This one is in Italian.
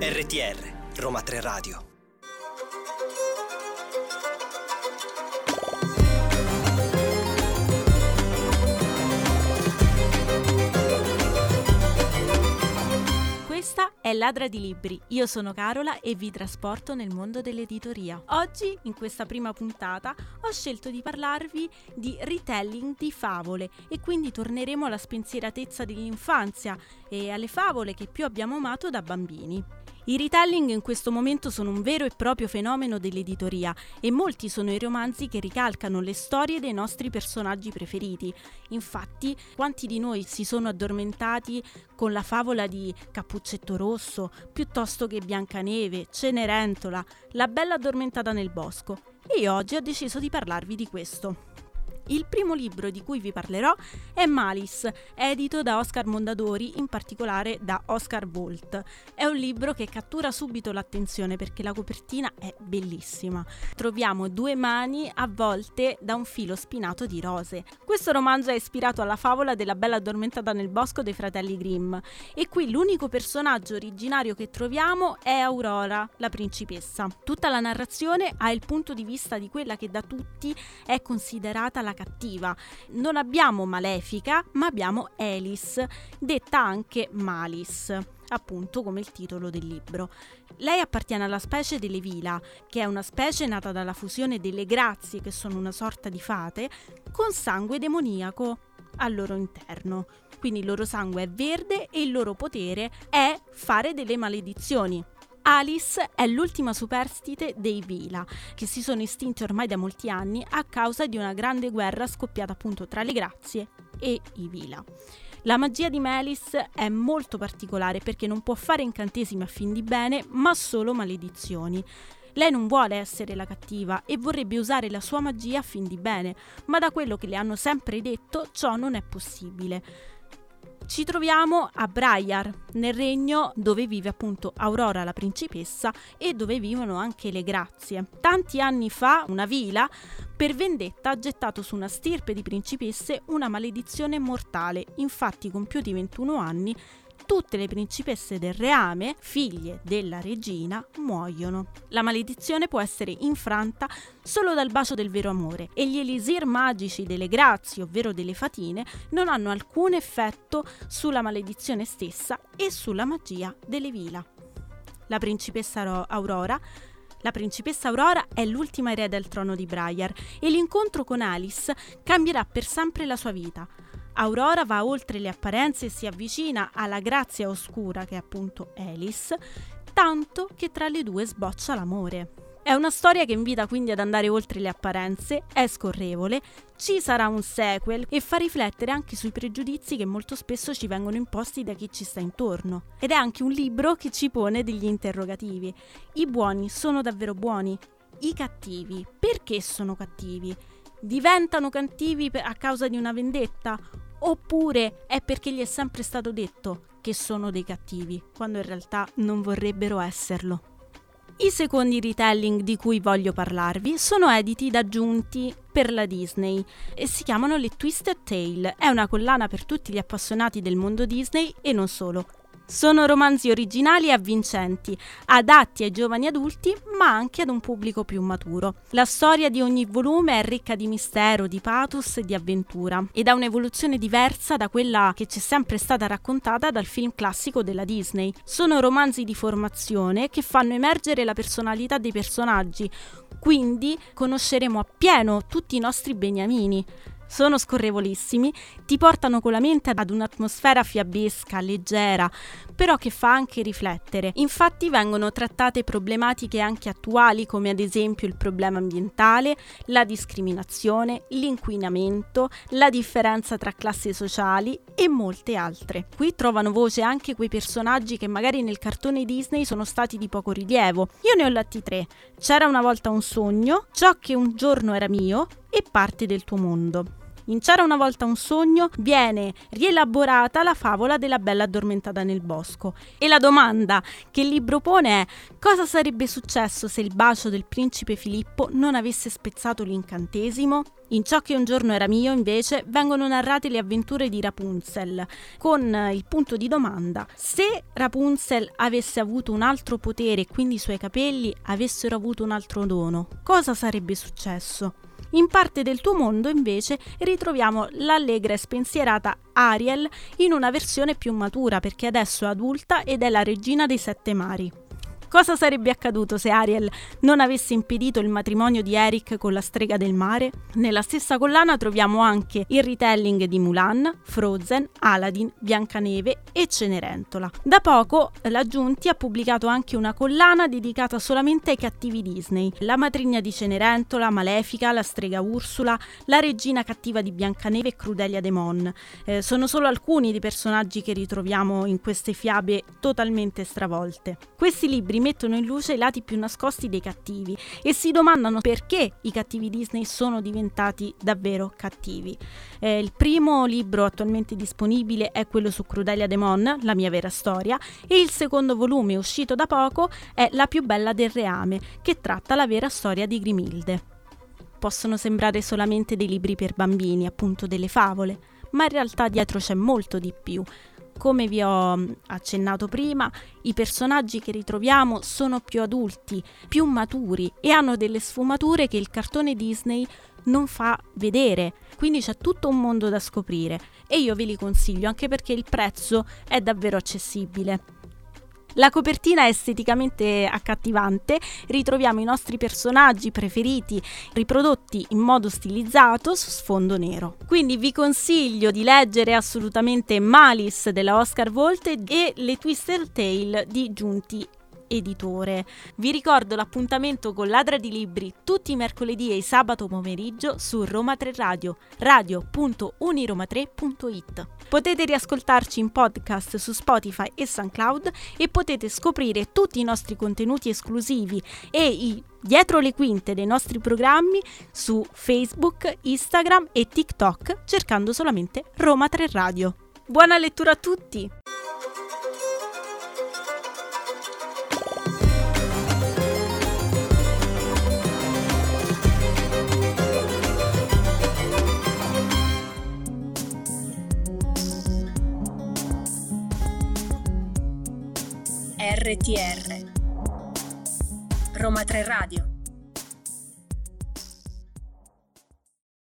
RTR Roma 3 Radio Ladra di Libri. Io sono Carola e vi trasporto nel mondo dell'editoria. Oggi, in questa prima puntata, ho scelto di parlarvi di retelling di favole e quindi torneremo alla spensieratezza dell'infanzia e alle favole che più abbiamo amato da bambini. I retelling in questo momento sono un vero e proprio fenomeno dell'editoria e molti sono i romanzi che ricalcano le storie dei nostri personaggi preferiti. Infatti, quanti di noi si sono addormentati con la favola di Cappuccetto Rosso, piuttosto che Biancaneve, Cenerentola, La bella addormentata nel bosco? E oggi ho deciso di parlarvi di questo. Il primo libro di cui vi parlerò è Malice, edito da Oscar Mondadori, in particolare da Oscar Volt. È un libro che cattura subito l'attenzione perché la copertina è bellissima. Troviamo due mani avvolte da un filo spinato di rose. Questo romanzo è ispirato alla favola della bella addormentata nel bosco dei fratelli Grimm e qui l'unico personaggio originario che troviamo è Aurora, la principessa. Tutta la narrazione ha il punto di vista di quella che da tutti è considerata la cattiva. Non abbiamo Malefica, ma abbiamo Alice, detta anche Malice appunto come il titolo del libro. Lei appartiene alla specie delle Vila, che è una specie nata dalla fusione delle grazie, che sono una sorta di fate, con sangue demoniaco al loro interno. Quindi il loro sangue è verde e il loro potere è fare delle maledizioni. Alice è l'ultima superstite dei Vila, che si sono estinti ormai da molti anni a causa di una grande guerra scoppiata appunto tra le Grazie e i Vila. La magia di Melis è molto particolare perché non può fare incantesimi a fin di bene, ma solo maledizioni. Lei non vuole essere la cattiva e vorrebbe usare la sua magia a fin di bene, ma da quello che le hanno sempre detto ciò non è possibile. Ci troviamo a Briar, nel regno dove vive appunto Aurora la principessa e dove vivono anche le grazie. Tanti anni fa una vila, per vendetta, ha gettato su una stirpe di principesse una maledizione mortale. Infatti, di 21 anni, tutte le principesse del reame, figlie della regina, muoiono. La maledizione può essere infranta solo dal bacio del vero amore e gli elisir magici delle grazie, ovvero delle fatine, non hanno alcun effetto sulla maledizione stessa e sulla magia delle vila. La principessa Aurora la principessa Aurora è l'ultima erede al trono di Briar e l'incontro con Alice cambierà per sempre la sua vita. Aurora va oltre le apparenze e si avvicina alla grazia oscura che è appunto Alice, tanto che tra le due sboccia l'amore. È una storia che invita quindi ad andare oltre le apparenze, è scorrevole, ci sarà un sequel e fa riflettere anche sui pregiudizi che molto spesso ci vengono imposti da chi ci sta intorno. Ed è anche un libro che ci pone degli interrogativi. I buoni sono davvero buoni? I cattivi perché sono cattivi? Diventano cattivi a causa di una vendetta? Oppure è perché gli è sempre stato detto che sono dei cattivi, quando in realtà non vorrebbero esserlo. I secondi retelling di cui voglio parlarvi sono editi da Giunti per la Disney e si chiamano le Twisted Tale. È una collana per tutti gli appassionati del mondo Disney e non solo. Sono romanzi originali e avvincenti, adatti ai giovani adulti, ma anche ad un pubblico più maturo. La storia di ogni volume è ricca di mistero, di pathos e di avventura ed ha un'evoluzione diversa da quella che ci è sempre stata raccontata dal film classico della Disney. Sono romanzi di formazione che fanno emergere la personalità dei personaggi, quindi conosceremo appieno tutti i nostri beniamini sono scorrevolissimi, ti portano con la mente ad un'atmosfera fiabesca, leggera, però che fa anche riflettere. Infatti vengono trattate problematiche anche attuali come ad esempio il problema ambientale, la discriminazione, l'inquinamento, la differenza tra classi sociali e molte altre. Qui trovano voce anche quei personaggi che magari nel cartone Disney sono stati di poco rilievo. Io ne ho letti tre. C'era una volta un sogno, ciò che un giorno era mio e parte del tuo mondo. In C'era una volta un sogno viene rielaborata la favola della bella addormentata nel bosco. E la domanda che il libro pone è cosa sarebbe successo se il bacio del principe Filippo non avesse spezzato l'incantesimo? In ciò che un giorno era mio, invece, vengono narrate le avventure di Rapunzel, con il punto di domanda: se Rapunzel avesse avuto un altro potere e quindi i suoi capelli avessero avuto un altro dono, cosa sarebbe successo? In parte del tuo mondo, invece, ritroviamo l'allegra e spensierata Ariel in una versione più matura perché adesso è adulta ed è la regina dei sette mari. Cosa sarebbe accaduto se Ariel non avesse impedito il matrimonio di Eric con la strega del mare? Nella stessa collana troviamo anche il retelling di Mulan, Frozen, Aladdin, Biancaneve e Cenerentola. Da poco la Giunti ha pubblicato anche una collana dedicata solamente ai cattivi Disney. La matrigna di Cenerentola, Malefica, la strega Ursula, la regina cattiva di Biancaneve e Crudelia de Mon. Eh, sono solo alcuni dei personaggi che ritroviamo in queste fiabe totalmente stravolte. Questi libri rimettono in luce i lati più nascosti dei cattivi e si domandano perché i cattivi Disney sono diventati davvero cattivi. Eh, il primo libro attualmente disponibile è quello su Crudelia Demon, la mia vera storia, e il secondo volume uscito da poco è La più bella del reame, che tratta la vera storia di Grimilde. Possono sembrare solamente dei libri per bambini, appunto delle favole, ma in realtà dietro c'è molto di più. Come vi ho mm, accennato prima, i personaggi che ritroviamo sono più adulti, più maturi e hanno delle sfumature che il cartone Disney non fa vedere. Quindi c'è tutto un mondo da scoprire e io ve li consiglio anche perché il prezzo è davvero accessibile. La copertina è esteticamente accattivante, ritroviamo i nostri personaggi preferiti riprodotti in modo stilizzato su sfondo nero. Quindi vi consiglio di leggere assolutamente Malice della Oscar Volte e Le Twister Tale di Giunti editore. Vi ricordo l'appuntamento con Ladra di Libri tutti i mercoledì e sabato pomeriggio su Roma 3 Radio, radio.uniroma3.it. Potete riascoltarci in podcast su Spotify e SoundCloud e potete scoprire tutti i nostri contenuti esclusivi e i dietro le quinte dei nostri programmi su Facebook, Instagram e TikTok cercando solamente Roma 3 Radio. Buona lettura a tutti! RTR Roma 3 Radio